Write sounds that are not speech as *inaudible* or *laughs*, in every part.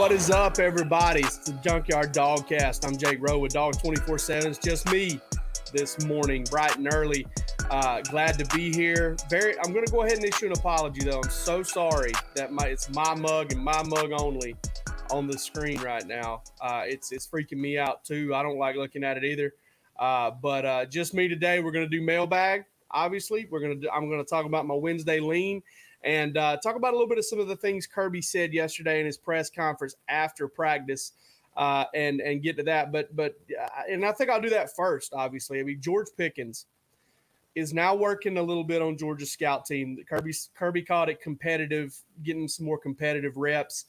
what is up, everybody? It's the Junkyard Dogcast. I'm Jake Rowe with Dog 24 7. It's just me this morning, bright and early. Uh, glad to be here. Very, I'm going to go ahead and issue an apology, though. I'm so sorry that my it's my mug and my mug only on the screen right now. Uh, it's it's freaking me out too. I don't like looking at it either. Uh, but uh, just me today. We're going to do mailbag. Obviously, we're going to. I'm going to talk about my Wednesday lean and uh, talk about a little bit of some of the things Kirby said yesterday in his press conference after practice, uh, and and get to that. But but uh, and I think I'll do that first. Obviously, I mean George Pickens is now working a little bit on Georgia's scout team. Kirby Kirby called it competitive, getting some more competitive reps.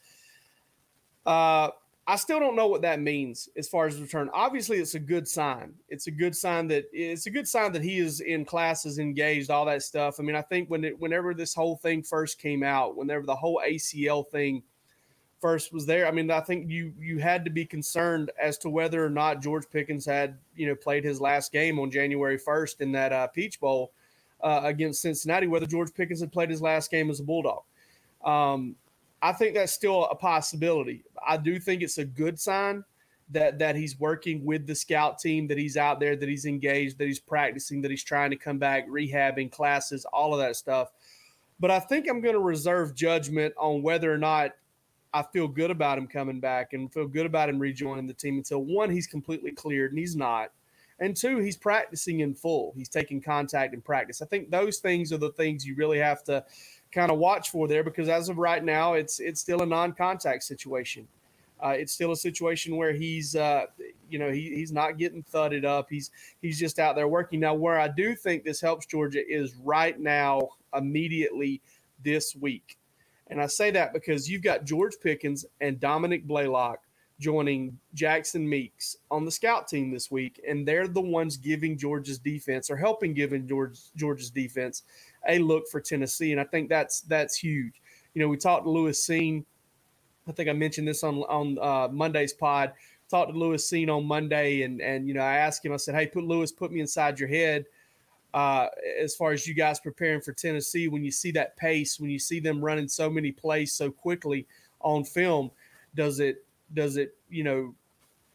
Uh, I still don't know what that means as far as return. Obviously, it's a good sign. It's a good sign that it's a good sign that he is in classes, engaged, all that stuff. I mean, I think when it, whenever this whole thing first came out, whenever the whole ACL thing first was there, I mean, I think you you had to be concerned as to whether or not George Pickens had you know played his last game on January first in that uh, Peach Bowl uh, against Cincinnati, whether George Pickens had played his last game as a Bulldog. Um, I think that's still a possibility. I do think it's a good sign that that he's working with the scout team, that he's out there, that he's engaged, that he's practicing, that he's trying to come back, rehabbing classes, all of that stuff. But I think I'm going to reserve judgment on whether or not I feel good about him coming back and feel good about him rejoining the team until one, he's completely cleared, and he's not. And two, he's practicing in full. He's taking contact in practice. I think those things are the things you really have to kind of watch for there because as of right now, it's it's still a non-contact situation. Uh, it's still a situation where he's uh, you know he, he's not getting thudded up. He's he's just out there working. Now, where I do think this helps Georgia is right now, immediately this week, and I say that because you've got George Pickens and Dominick Blaylock joining Jackson Meeks on the scout team this week, and they're the ones giving Georgia's defense or helping giving George, Georgia's defense a look for Tennessee, and I think that's that's huge. You know, we talked to Lewis Cine. I think I mentioned this on on uh, Monday's pod. Talked to Lewis Cine on Monday, and and you know, I asked him. I said, "Hey, put Lewis, put me inside your head." Uh, as far as you guys preparing for Tennessee, when you see that pace, when you see them running so many plays so quickly on film, does it does it you know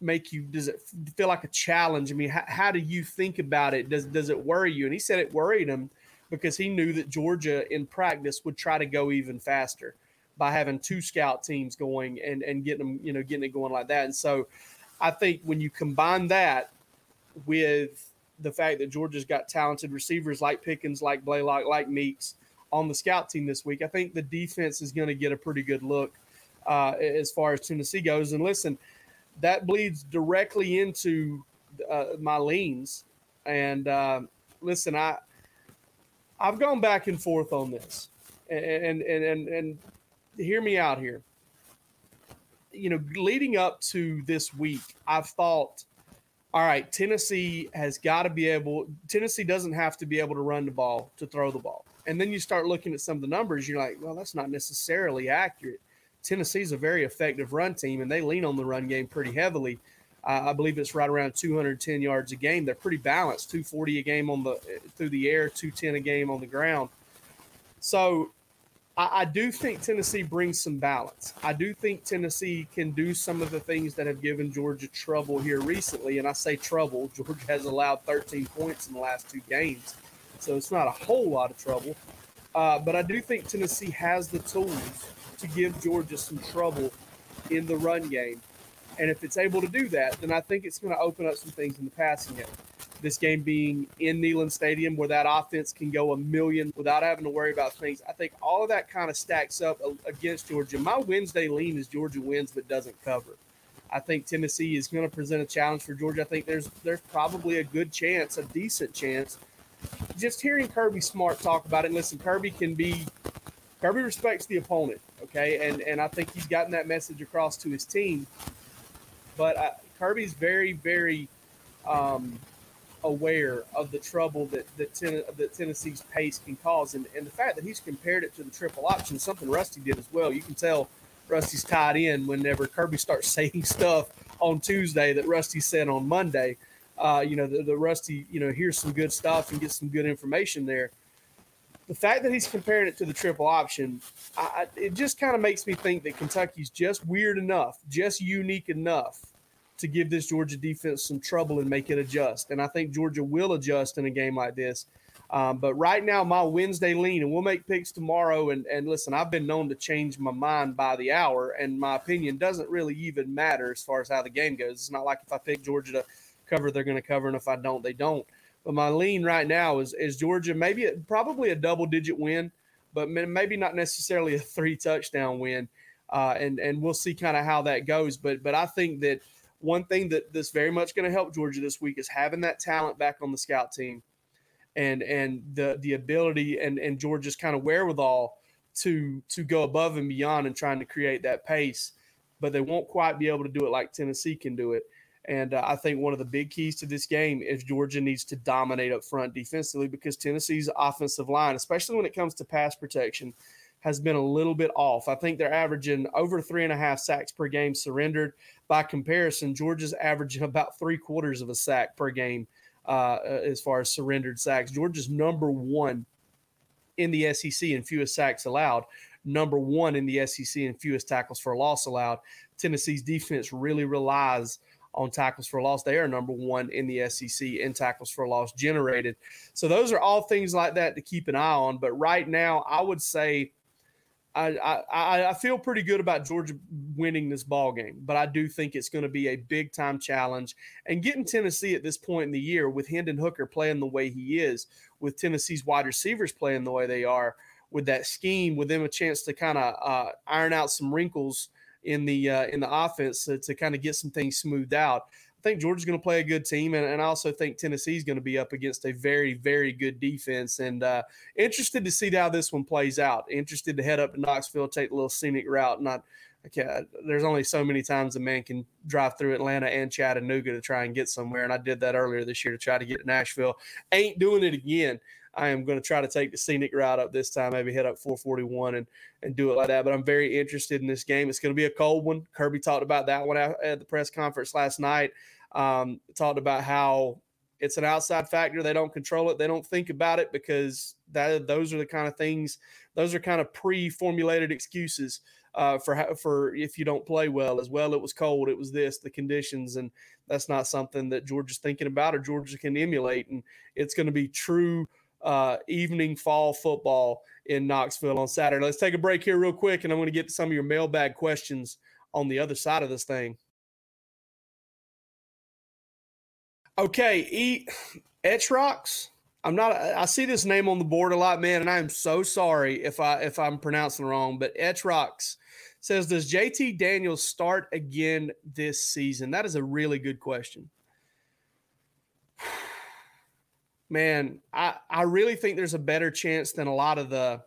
make you does it feel like a challenge? I mean, how, how do you think about it? Does does it worry you? And he said it worried him because he knew that Georgia in practice would try to go even faster by having two scout teams going and, and getting them, you know, getting it going like that. And so I think when you combine that with the fact that Georgia's got talented receivers like Pickens, like Blaylock, like Meeks on the scout team this week, I think the defense is going to get a pretty good look uh, as far as Tennessee goes. And listen, that bleeds directly into uh, my leans. And uh, listen, I I've gone back and forth on this, and and and and hear me out here. You know, leading up to this week, I've thought, all right, Tennessee has got to be able. Tennessee doesn't have to be able to run the ball to throw the ball, and then you start looking at some of the numbers. You're like, well, that's not necessarily accurate. Tennessee's a very effective run team, and they lean on the run game pretty heavily. Uh, I believe it's right around 210 yards a game. They're pretty balanced, 240 a game on the through the air, 210 a game on the ground. So I, I, do think Tennessee brings some balance. I do think Tennessee can do some of the things that have given Georgia trouble here recently. And I say trouble. *laughs* Georgia has allowed 13 points in the last two games, so it's not a whole lot of trouble. Uh, but I do think Tennessee has the tools to give Georgia some trouble in the run game. And if it's able to do that, then I think it's going to open up some things in the passing game. This game being in Neyland Stadium, where that offense can go a million without having to worry about things. I think all of that kind of stacks up against Georgia. My Wednesday lean is Georgia wins but doesn't cover. I think Tennessee is going to present a challenge for Georgia. I think there's there's probably a good chance, a decent chance. Just hearing Kirby Smart talk about it. Listen, Kirby can be Kirby respects the opponent, okay, and and I think he's gotten that message across to his team. But uh, Kirby's very, very um, aware of the trouble that that, ten, that Tennessee's pace can cause, and, and the fact that he's compared it to the triple option, something Rusty did as well. You can tell Rusty's tied in whenever Kirby starts *laughs* saying stuff on Tuesday that Rusty said on Monday. Uh, you know, the, the Rusty, you know, hears some good stuff and gets some good information there. The fact that he's comparing it to the triple option, I, it just kind of makes me think that Kentucky's just weird enough, just unique enough to give this Georgia defense some trouble and make it adjust. And I think Georgia will adjust in a game like this. Um, but right now, my Wednesday lean, and we'll make picks tomorrow. And, and listen, I've been known to change my mind by the hour, and my opinion doesn't really even matter as far as how the game goes. It's not like if I pick Georgia to cover, they're going to cover, and if I don't, they don't. But my lean right now is is Georgia, maybe probably a double digit win, but maybe not necessarily a three touchdown win. Uh, and and we'll see kind of how that goes. But but I think that one thing that that's very much going to help Georgia this week is having that talent back on the scout team, and and the the ability and and Georgia's kind of wherewithal to to go above and beyond and trying to create that pace. But they won't quite be able to do it like Tennessee can do it. And uh, I think one of the big keys to this game is Georgia needs to dominate up front defensively because Tennessee's offensive line, especially when it comes to pass protection, has been a little bit off. I think they're averaging over three and a half sacks per game surrendered. By comparison, Georgia's averaging about three quarters of a sack per game uh, as far as surrendered sacks. Georgia's number one in the SEC in fewest sacks allowed, number one in the SEC in fewest tackles for loss allowed. Tennessee's defense really relies – on tackles for loss. They are number one in the SEC in tackles for loss generated. So those are all things like that to keep an eye on. But right now, I would say I I, I feel pretty good about Georgia winning this ball game, but I do think it's going to be a big time challenge. And getting Tennessee at this point in the year with Hendon Hooker playing the way he is, with Tennessee's wide receivers playing the way they are, with that scheme, with them a chance to kind of uh, iron out some wrinkles in the uh, in the offense to, to kind of get some things smoothed out. I think Georgia's going to play a good team, and, and I also think Tennessee's going to be up against a very, very good defense. And uh, interested to see how this one plays out. Interested to head up to Knoxville, take a little scenic route. Not, okay, there's only so many times a man can drive through Atlanta and Chattanooga to try and get somewhere, and I did that earlier this year to try to get to Nashville. Ain't doing it again. I am going to try to take the scenic route up this time, maybe head up 441 and and do it like that. But I'm very interested in this game. It's going to be a cold one. Kirby talked about that one at the press conference last night. Um, talked about how it's an outside factor. They don't control it. They don't think about it because that those are the kind of things. Those are kind of pre-formulated excuses uh, for for if you don't play well. As well, it was cold. It was this, the conditions, and that's not something that Georgia's thinking about or Georgia can emulate. And it's going to be true uh, evening fall football in Knoxville on Saturday. Let's take a break here, real quick, and I'm going to get to some of your mailbag questions on the other side of this thing. Okay, eat Etrox. I'm not. I see this name on the board a lot, man, and I am so sorry if I if I'm pronouncing wrong. But Etrox says, "Does JT Daniels start again this season?" That is a really good question man, I, I really think there's a better chance than a lot of the.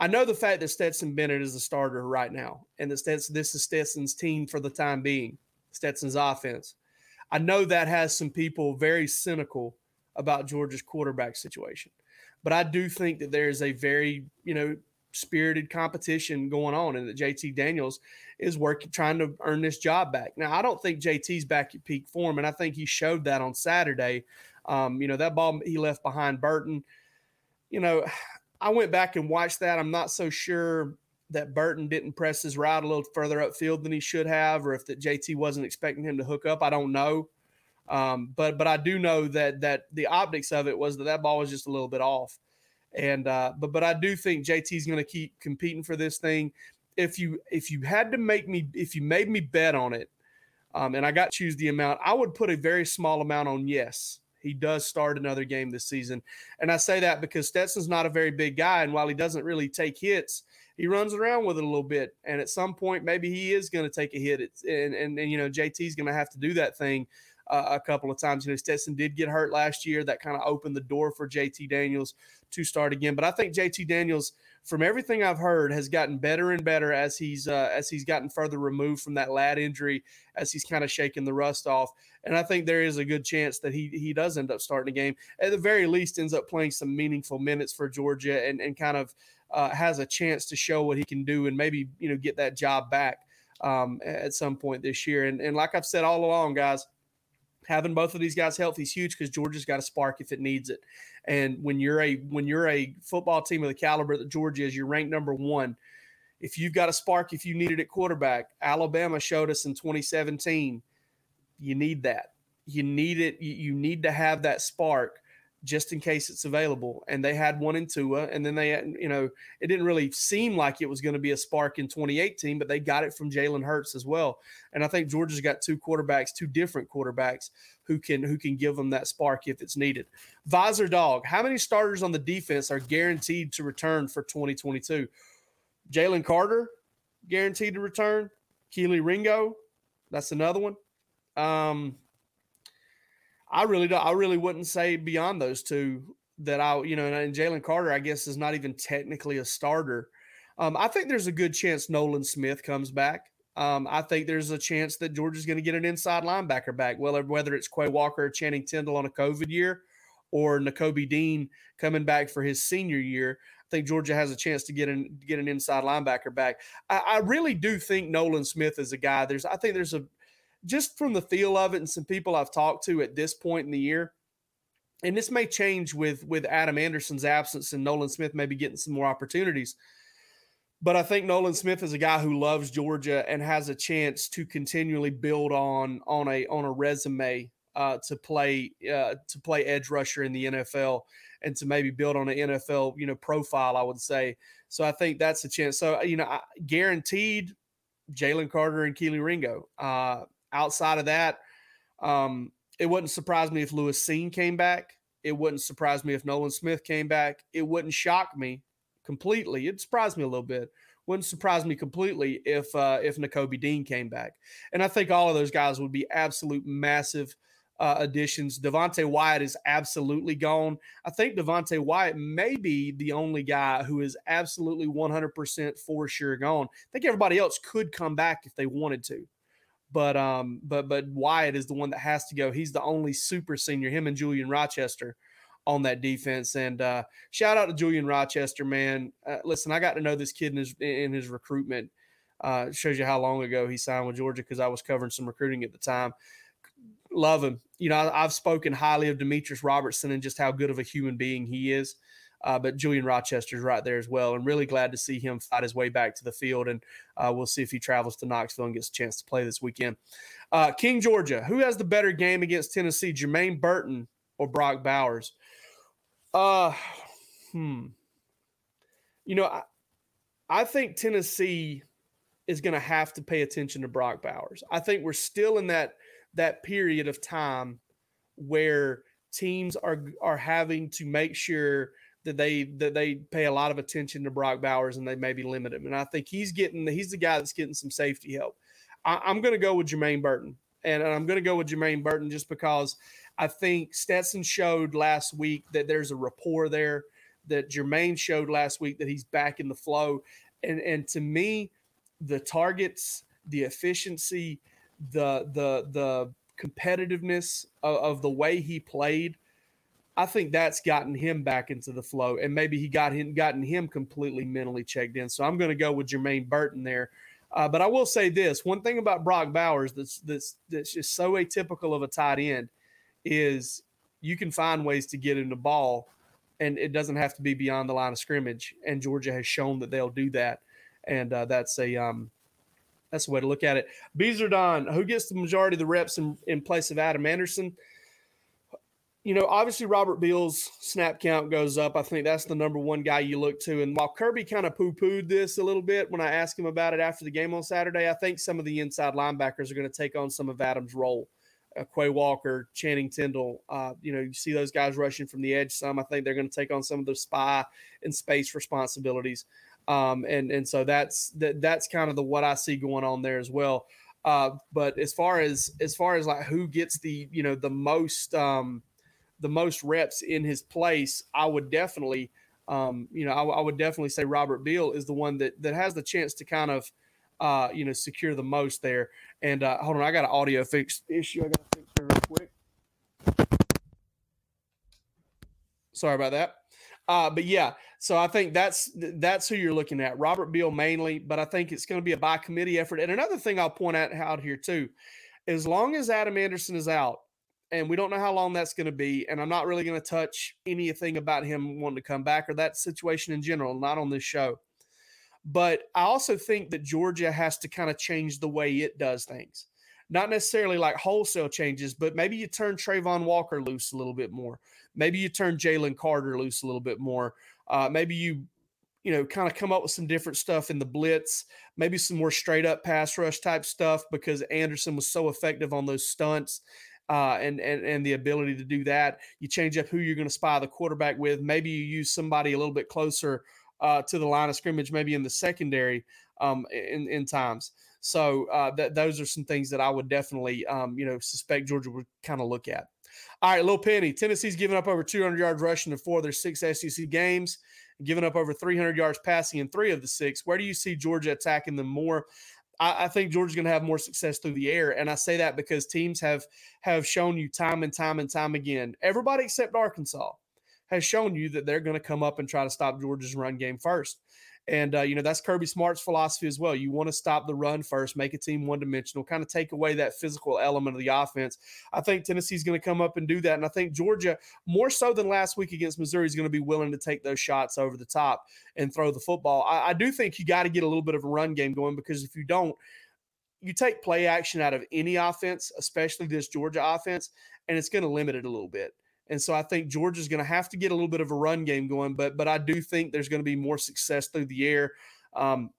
I know the fact that Stetson Bennett is the starter right now, and that Stetson, this is Stetson's team for the time being, Stetson's offense. I know that has some people very cynical about Georgia's quarterback situation, but I do think that there is a very, you know, spirited competition going on, and that JT Daniels is working, trying to earn this job back. Now, I don't think JT's back at peak form, and I think he showed that on Saturday um, you know, that ball he left behind Burton. You know, *sighs* I went back and watched that. I'm not so sure that Burton didn't press his route a little further upfield than he should have, or if that JT wasn't expecting him to hook up. I don't know. Um, but but I do know that that the optics of it was that that ball was just a little bit off. And uh, but but I do think JT's going to keep competing for this thing. If you if you had to make me if you made me bet on it, um, and I got to choose the amount, I would put a very small amount on yes he does start another game this season. And I say that because Stetson's not a very big guy. And while he doesn't really take hits, he runs around with it a little bit. And at some point, maybe he is going to take a hit. It's, and, and, and, you know, JT's going to have to do that thing uh, a couple of times. You know, Stetson did get hurt last year. That kind of opened the door for JT Daniels to start again. But I think JT Daniels – from everything I've heard, has gotten better and better as he's uh, as he's gotten further removed from that lat injury, as he's kind of shaking the rust off. And I think there is a good chance that he he does end up starting a game. At the very least, ends up playing some meaningful minutes for Georgia and and kind of uh, has a chance to show what he can do and maybe you know get that job back um, at some point this year. And and like I've said all along, guys having both of these guys healthy is huge because Georgia's got a spark if it needs it. And when you're a when you're a football team of the caliber that Georgia is, you're ranked number one. If you've got a spark, if you need it at quarterback, Alabama showed us in 2017. You need that. You need it. You need to have that spark just in case it's available. And they had one in Tua, and then they, had, you know, it didn't really seem like it was going to be a spark in 2018, but they got it from Jalen Hurts as well. And I think Georgia's got two quarterbacks, two different quarterbacks who can who can give them that spark if it's needed. Visor Dog, how many starters on the defense are guaranteed to return for 2022? Jalen Carter, guaranteed to return. Kelee Ringo, that's another one. Um, I really don't. I really wouldn't say beyond those two that I, you know, and Jalen Carter, I guess, is not even technically a starter. Um, I think there's a good chance Nolan Smith comes back. Um, I think there's a chance that Georgia's going to get an inside linebacker back, whether whether it's Quay Walker or Channing Tindall on a COVID year, or Nakobe Dean coming back for his senior year. I think Georgia has a chance to get an get an inside linebacker back. I, I really do think Nolan Smith is a guy. There's I think there's a just from the feel of it and some people I've talked to at this point in the year, and this may change with with Adam Anderson's absence and Nolan Smith maybe getting some more opportunities. But I think Nolan Smith is a guy who loves Georgia and has a chance to continually build on on a on a resume uh, to play uh, to play edge rusher in the NFL and to maybe build on an NFL you know profile. I would say so. I think that's a chance. So you know, I, guaranteed Jalen Carter and Kelee Ringo. Uh, outside of that, um, it wouldn't surprise me if Lewis Cine came back. It wouldn't surprise me if Nolan Smith came back. It wouldn't shock me completely. It surprised me a little bit. Wouldn't surprise me completely if uh, if Nakobe Dean came back. And I think all of those guys would be absolute massive uh, additions. Devonte Wyatt is absolutely gone. I think Devonte Wyatt may be the only guy who is absolutely 100% for sure gone. I think everybody else could come back if they wanted to but um, but but Wyatt is the one that has to go. He's the only super senior. Him and Julian Rochester on that defense. And uh, shout out to Julian Rochester, man. Uh, listen, I got to know this kid in his in his recruitment. Uh, shows you how long ago he signed with Georgia because I was covering some recruiting at the time. Love him. You know, I, I've spoken highly of Demetrius Robertson and just how good of a human being he is. Uh, but Julian Rochester's right there as well, and really glad to see him fight his way back to the field. And uh, we'll see if he travels to Knoxville and gets a chance to play this weekend. Uh, King Georgia, who has the better game against Tennessee, Jermaine Burton or Brock Bowers? Uh, hmm. You know, I, I think Tennessee is going to have to pay attention to Brock Bowers. I think we're still in that that period of time where teams are are having to make sure that they that they pay a lot of attention to Brock Bowers and they maybe limit him. And I think he's getting he's the guy that's getting some safety help. I, am going to go with Jermaine Burton, and I'm going to go with Jermaine Burton just because I think Stetson showed last week that there's a rapport there. That Jermaine showed last week that he's back in the flow, and and to me, the targets, the efficiency, the the the competitiveness of, of the way he played I think that's gotten him back into the flow, and maybe he got him gotten him completely mentally checked in. So I'm going to go with Jermaine Burton there. Uh, but I will say this: one thing about Brock Bowers that's that's that's just so atypical of a tight end is you can find ways to get him the ball, and it doesn't have to be beyond the line of scrimmage. And Georgia has shown that they'll do that, and uh, that's a um, that's the way to look at it. Beezer Don, who gets the majority of the reps in, in place of Adam Anderson? You know, obviously Robert Beal's snap count goes up. I think that's the number one guy you look to. And while Kirby kind of poo pooed this a little bit when I asked him about it after the game on Saturday, I think some of the inside linebackers are going to take on some of Adams' role. Uh, Quay Walker, Channing Tindall, uh, you know, you see those guys rushing from the edge some. I think they're going to take on some of the spy and space responsibilities. Um, and and so that's that, that's kind of the what I see going on there as well. Uh, but as far as as far as like who gets the you know the most um, the most reps in his place, I would definitely, um, you know, I, I, would definitely say Robert Beal is the one that that has the chance to kind of, uh, you know, secure the most there. And uh, hold on, I got an audio fix issue. I got to fix real quick. Sorry about that. Uh, but yeah, so I think that's that's who you're looking at, Robert Beal mainly. But I think it's going to be a by committee effort. And another thing I'll point out out here too, as long as Adam Anderson is out, and we don't know how long that's going to be. And I'm not really going to touch anything about him wanting to come back or that situation in general, not on this show. But I also think that Georgia has to kind of change the way it does things. Not necessarily like wholesale changes, but maybe you turn Travon Walker loose a little bit more. Maybe you turn Jalen Carter loose a little bit more. Uh, maybe you, you know, kind of come up with some different stuff in the blitz, maybe some more straight up pass rush type stuff because Anderson was so effective on those stunts uh, and, and and the ability to do that. You change up who you're going to spy the quarterback with. Maybe you use somebody a little bit closer uh, to the line of scrimmage, maybe in the secondary um, in in times. So uh, th- those are some things that I would definitely um, you know suspect Georgia would kind of look at. All right, little penny. Tennessee's given up over 200 yards rushing in four of their six SEC games, giving up over 300 yards passing in three of the six. Where do you see Georgia attacking them more? I, I think Georgia's going to have more success through the air, and I say that because teams have have shown you time and time and time again. Everybody except Arkansas has shown you that they're going to come up and try to stop Georgia's run game first. And, uh, you know, that's Kirby Smart's philosophy as well. You want to stop the run first, make a team one dimensional, kind of take away that physical element of the offense. I think Tennessee's going to come up and do that. And I think Georgia, more so than last week against Missouri, is going to be willing to take those shots over the top and throw the football. I, I do think you got to get a little bit of a run game going because if you don't, you take play action out of any offense, especially this Georgia offense, and it's going to limit it a little bit. And so I think Georgia's going to have to get a little bit of a run game going, but but I do think there's going to be more success through the air um,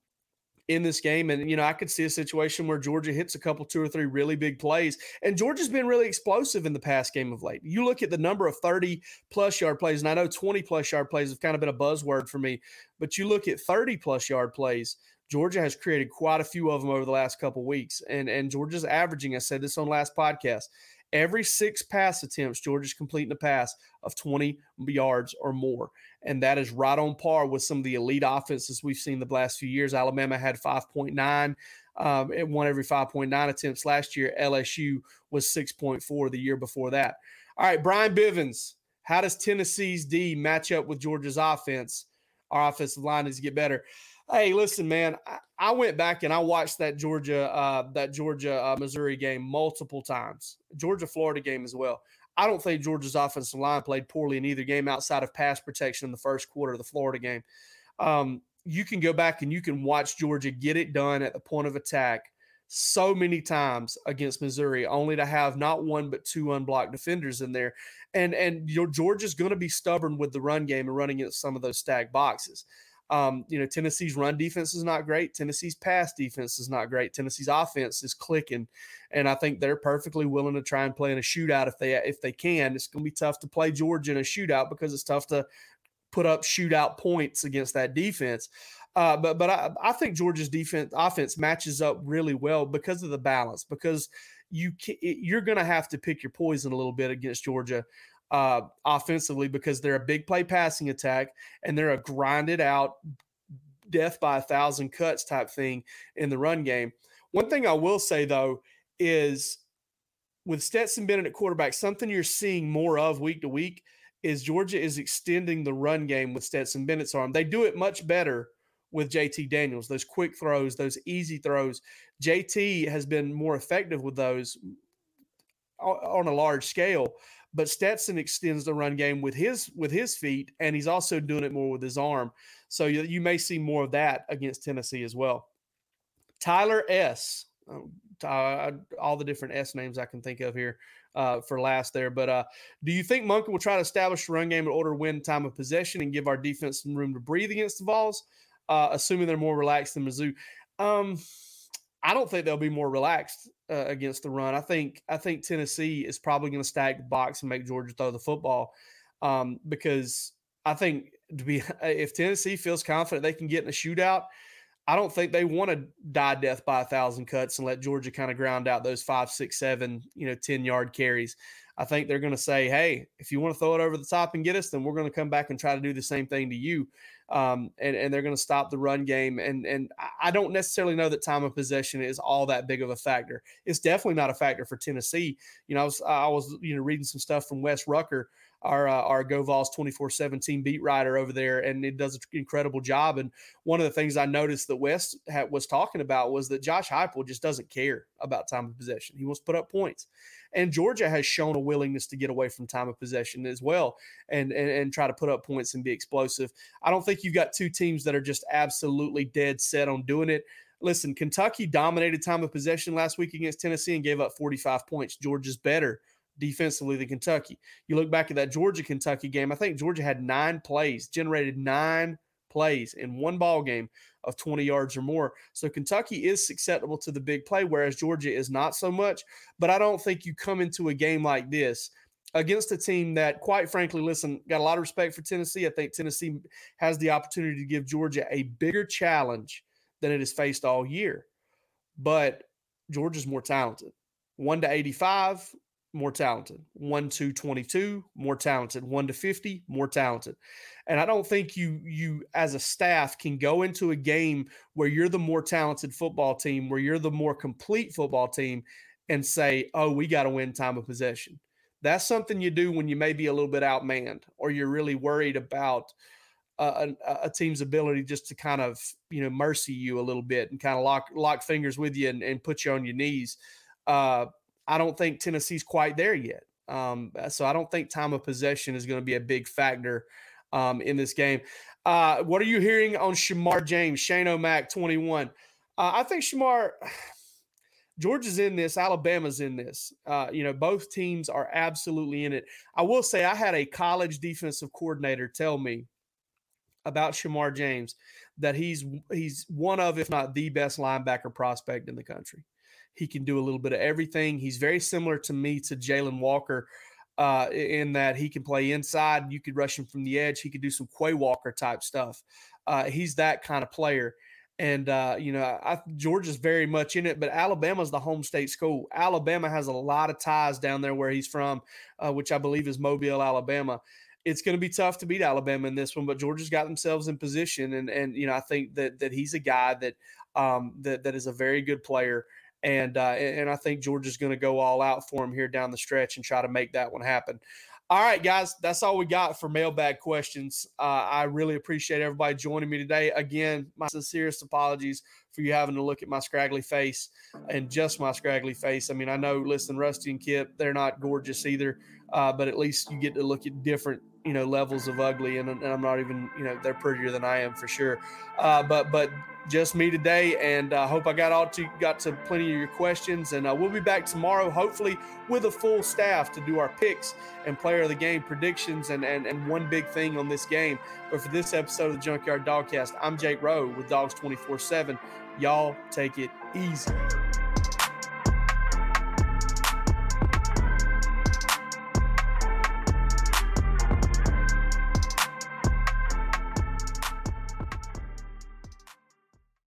in this game. And you know, I could see a situation where Georgia hits a couple, two or three really big plays. And Georgia's been really explosive in the past game of late. You look at the number of 30 plus yard plays, and I know 20 plus yard plays have kind of been a buzzword for me, but you look at 30 plus yard plays. Georgia has created quite a few of them over the last couple weeks, and and Georgia's averaging. I said this on last podcast Every six pass attempts, Georgia's completing a pass of 20 yards or more. And that is right on par with some of the elite offenses we've seen the last few years. Alabama had 5.9. Um, it won every 5.9 attempts last year. LSU was 6.4 the year before that. All right, Brian Bivens, how does Tennessee's D match up with Georgia's offense? Our offensive line needs to get better. Hey, listen, man. I, I went back and I watched that Georgia uh, that Georgia uh, Missouri game multiple times. Georgia Florida game as well. I don't think Georgia's offensive line played poorly in either game outside of pass protection in the first quarter of the Florida game. Um, you can go back and you can watch Georgia get it done at the point of attack so many times against Missouri, only to have not one but two unblocked defenders in there. And and your Georgia's going to be stubborn with the run game and running into some of those stacked boxes. Um, you know, Tennessee's run defense is not great. Tennessee's pass defense is not great. Tennessee's offense is clicking, and I think they're perfectly willing to try and play in a shootout if they if they can. It's going to be tough to play Georgia in a shootout because it's tough to put up shootout points against that defense. Uh, but but I, I think Georgia's defense offense matches up really well because of the balance because you you're going to have to pick your poison a little bit against Georgia uh, offensively because they're a big play passing attack and they're a grinded out death by a thousand cuts type thing in the run game. One thing I will say though is with Stetson Bennett at quarterback, something you're seeing more of week to week is Georgia is extending the run game with Stetson Bennett's arm. They do it much better with JT Daniels, those quick throws, those easy throws. JT has been more effective with those on a large scale. But Stetson extends the run game with his with his feet, and he's also doing it more with his arm. So you, you may see more of that against Tennessee as well. Tyler S. Uh, all the different S names I can think of here uh, for last there. But uh, do you think Monken will try to establish a run game in order to win time of possession and give our defense some room to breathe against the Vols, uh, assuming they're more relaxed than Mizzou? Um, I don't think they'll be more relaxed uh, against the run. I think I think Tennessee is probably going to stack the box and make Georgia throw the football um, because I think to be *laughs* if Tennessee feels confident they can get in a shootout, I don't think they want to die death by a thousand cuts and let Georgia kind of ground out those five, six, seven, you know, ten yard carries. I think they're going to say, hey, if you want to throw it over the top and get us, then we're going to come back and try to do the same thing to you um, and, and they're going to stop the run game. And and I don't necessarily know that time of possession is all that big of a factor. It's definitely not a factor for Tennessee. You know, I was I was you know reading some stuff from Wes Rucker our uh, our GoVols 24 17 beat writer over there, and it does an incredible job. And one of the things I noticed that Wes was talking about was that Josh Heupel just doesn't care about time of possession. He wants to put up points. And Georgia has shown a willingness to get away from time of possession as well and, and, and try to put up points and be explosive. I don't think you've got two teams that are just absolutely dead set on doing it. Listen, Kentucky dominated time of possession last week against Tennessee and gave up 45 points. Georgia's better defensively than Kentucky. You look back at that Georgia Kentucky game, I think Georgia had nine plays, generated nine plays in one ball game of 20 yards or more. So Kentucky is susceptible to the big play, whereas Georgia is not so much. But I don't think you come into a game like this against a team that, quite frankly, listen, got a lot of respect for Tennessee. I think Tennessee has the opportunity to give Georgia a bigger challenge than it has faced all year. But Georgia's more talented. 1 to 85, more talented. 1 to 22, more talented. 1 to 50, more talented. And I don't think you you as a staff can go into a game where you're the more talented football team, where you're the more complete football team and say, "Oh, we got to win time of possession." That's something you do when you may be a little bit outmanned or you're really worried about a, a, team's ability just to kind of you know mercy you a little bit and kind of lock lock fingers with you and, and put you on your knees. Uh, I don't think Tennessee's quite there yet. Um, so I don't think time of possession is going to be a big factor um, in this game. Uh, what are you hearing on Shemar James, Shane O'Mac, 21? Uh, I think Shemar, *sighs* Georgia's in this, Alabama's in this. Uh, you know, both teams are absolutely in it. I will say, I had a college defensive coordinator tell me about Shemar James that he's he's one of, if not the best linebacker prospect in the country. He can do a little bit of everything. He's very similar to me to Jalon Walker uh, in that he can play inside. You could rush him from the edge. He could do some Quay Walker type stuff. Uh, he's that kind of player. And, uh, you know, I, Georgia's very much in it, but Alabama's the home state school. Alabama has a lot of ties down there where he's from, uh, which I believe is Mobile, Alabama it's going to be tough to beat Alabama in this one, but Georgia's got themselves in position, and and you know I think that that he's a guy that um, that that is a very good player, and uh, and I think Georgia's going to go all out for him here down the stretch and try to make that one happen. All right, guys, that's all we got for mailbag questions. Uh, I really appreciate everybody joining me today. Again, my sincerest apologies for you having to look at my scraggly face and just my scraggly face. I mean, I know, listen, Rusty and Kip, they're not gorgeous either, uh, but at least you get to look at different you know levels of ugly and, and i'm not even you know they're prettier than i am for sure uh, but but just me today and i uh, hope i got all to got to plenty of your questions and uh, we'll be back tomorrow hopefully with a full staff to do our picks and player of the game predictions and and, and one big thing on this game. But for this episode of the junkyard dogcast i'm jake rowe with dogs 24 7 y'all take it easy